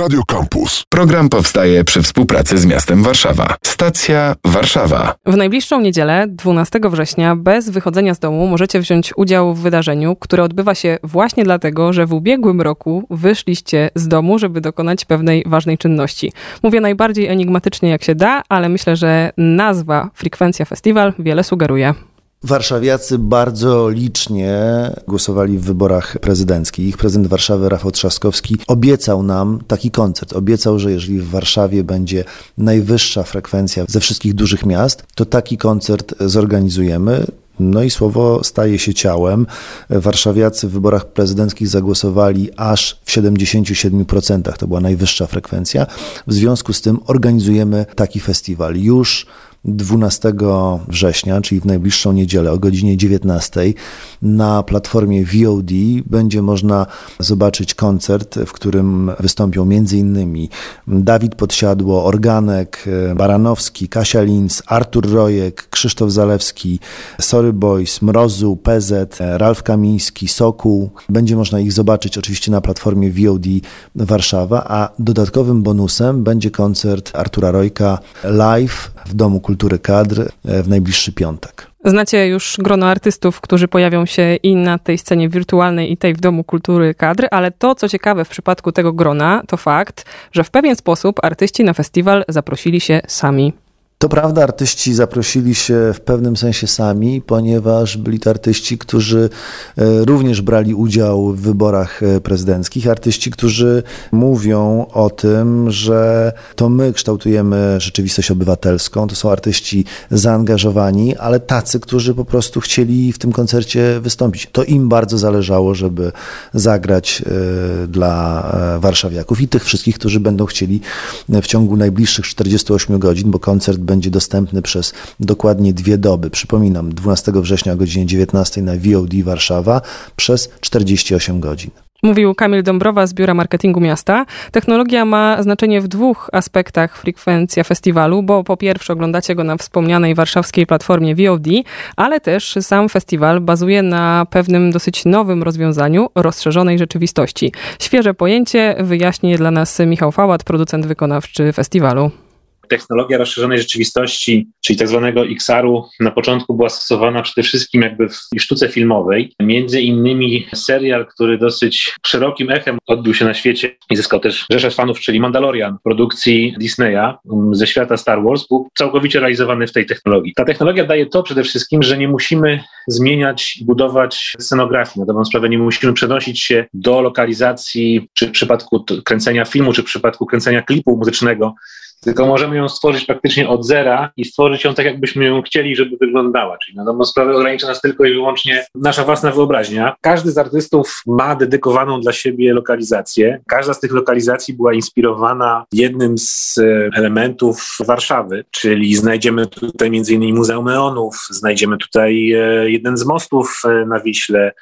Radio Campus. Program powstaje przy współpracy z miastem Warszawa. Stacja Warszawa. W najbliższą niedzielę, 12 września, bez wychodzenia z domu możecie wziąć udział w wydarzeniu, które odbywa się właśnie dlatego, że w ubiegłym roku wyszliście z domu, żeby dokonać pewnej ważnej czynności. Mówię najbardziej enigmatycznie jak się da, ale myślę, że nazwa Frekwencja Festiwal wiele sugeruje. Warszawiacy bardzo licznie głosowali w wyborach prezydenckich. Prezydent Warszawy Rafał Trzaskowski obiecał nam taki koncert. Obiecał, że jeżeli w Warszawie będzie najwyższa frekwencja ze wszystkich dużych miast, to taki koncert zorganizujemy. No i słowo staje się ciałem. Warszawiacy w wyborach prezydenckich zagłosowali aż w 77%. To była najwyższa frekwencja. W związku z tym organizujemy taki festiwal. Już 12 września, czyli w najbliższą niedzielę o godzinie 19 na platformie VOD będzie można zobaczyć koncert, w którym wystąpią m.in. Dawid Podsiadło, Organek, Baranowski, Kasia Linz, Artur Rojek, Krzysztof Zalewski, Sorry Boys, Mrozu, PZ, Ralf Kamiński, Sokół. Będzie można ich zobaczyć oczywiście na platformie VOD Warszawa, a dodatkowym bonusem będzie koncert Artura Rojka live w Domu Kultury Kadr w najbliższy piątek. Znacie już grono artystów, którzy pojawią się i na tej scenie wirtualnej, i tej w Domu Kultury Kadr, ale to, co ciekawe w przypadku tego grona, to fakt, że w pewien sposób artyści na festiwal zaprosili się sami. To prawda, artyści zaprosili się w pewnym sensie sami, ponieważ byli to artyści, którzy e, również brali udział w wyborach e, prezydenckich. Artyści, którzy mówią o tym, że to my kształtujemy rzeczywistość obywatelską. To są artyści zaangażowani, ale tacy, którzy po prostu chcieli w tym koncercie wystąpić. To im bardzo zależało, żeby zagrać e, dla warszawiaków i tych wszystkich, którzy będą chcieli w ciągu najbliższych 48 godzin, bo koncert będzie dostępny przez dokładnie dwie doby. Przypominam, 12 września o godzinie 19 na VOD Warszawa przez 48 godzin. Mówił Kamil Dąbrowa z Biura Marketingu Miasta. Technologia ma znaczenie w dwóch aspektach frekwencja festiwalu, bo po pierwsze oglądacie go na wspomnianej warszawskiej platformie VOD, ale też sam festiwal bazuje na pewnym dosyć nowym rozwiązaniu rozszerzonej rzeczywistości. Świeże pojęcie wyjaśni dla nas Michał Fałat, producent wykonawczy festiwalu technologia rozszerzonej rzeczywistości, czyli tak zwanego XR-u, na początku była stosowana przede wszystkim jakby w sztuce filmowej. Między innymi serial, który dosyć szerokim echem odbił się na świecie i zyskał też rzeszę fanów, czyli Mandalorian produkcji Disneya um, ze świata Star Wars, był całkowicie realizowany w tej technologii. Ta technologia daje to przede wszystkim, że nie musimy zmieniać i budować scenografii. Na dobrą sprawę nie musimy przenosić się do lokalizacji, czy w przypadku kręcenia filmu, czy w przypadku kręcenia klipu muzycznego, tylko możemy ją stworzyć praktycznie od zera i stworzyć ją tak, jakbyśmy ją chcieli, żeby wyglądała. Czyli na dobrą sprawę ogranicza nas tylko i wyłącznie nasza własna wyobraźnia. Każdy z artystów ma dedykowaną dla siebie lokalizację. Każda z tych lokalizacji była inspirowana jednym z e, elementów Warszawy, czyli znajdziemy tutaj innymi Muzeum Neonów, znajdziemy tutaj e, jeden z mostów e, na Wiśle,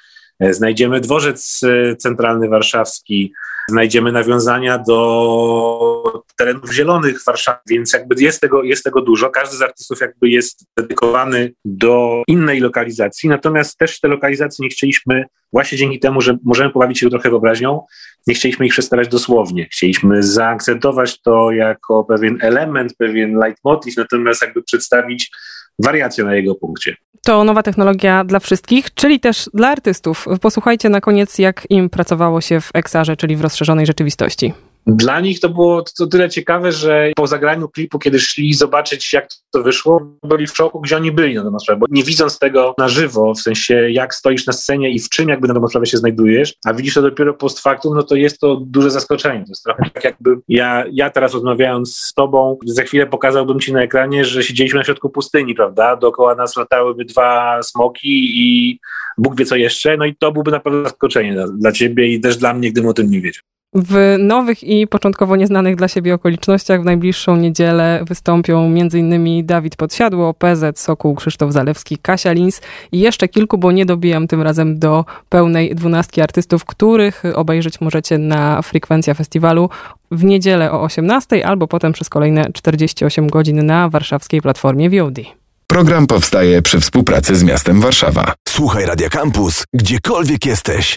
znajdziemy dworzec centralny warszawski, znajdziemy nawiązania do terenów zielonych w Warszawie, więc jakby jest tego, jest tego dużo. Każdy z artystów jakby jest dedykowany do innej lokalizacji, natomiast też te lokalizacje nie chcieliśmy, właśnie dzięki temu, że możemy pobawić się trochę wyobraźnią, nie chcieliśmy ich przedstawiać dosłownie. Chcieliśmy zaakcentować to jako pewien element, pewien leitmotiv, natomiast jakby przedstawić wariację na jego punkcie. To nowa technologia dla wszystkich, czyli też dla artystów. Posłuchajcie na koniec, jak im pracowało się w XR, czyli w rozszerzonej rzeczywistości. Dla nich to było to tyle ciekawe, że po zagraniu klipu, kiedy szli zobaczyć, jak to wyszło, byli w szoku, gdzie oni byli na dobrą bo nie widząc tego na żywo, w sensie jak stoisz na scenie i w czym jakby na dobrą się znajdujesz, a widzisz to dopiero post factum, no to jest to duże zaskoczenie. To jest trochę tak jakby ja, ja teraz rozmawiając z tobą, za chwilę pokazałbym ci na ekranie, że siedzieliśmy na środku pustyni, prawda? Dookoła nas latałyby dwa smoki i Bóg wie co jeszcze, no i to byłby na pewno zaskoczenie dla, dla ciebie i też dla mnie, gdybym o tym nie wiedział. W nowych i początkowo nieznanych dla siebie okolicznościach w najbliższą niedzielę wystąpią m.in. Dawid Podsiadło, PZ, Sokół, Krzysztof Zalewski, Kasia Lins i jeszcze kilku, bo nie dobijam tym razem do pełnej dwunastki artystów, których obejrzeć możecie na Frekwencja Festiwalu w niedzielę o 18 albo potem przez kolejne 48 godzin na warszawskiej platformie VOD. Program powstaje przy współpracy z miastem Warszawa. Słuchaj Radio Campus, gdziekolwiek jesteś.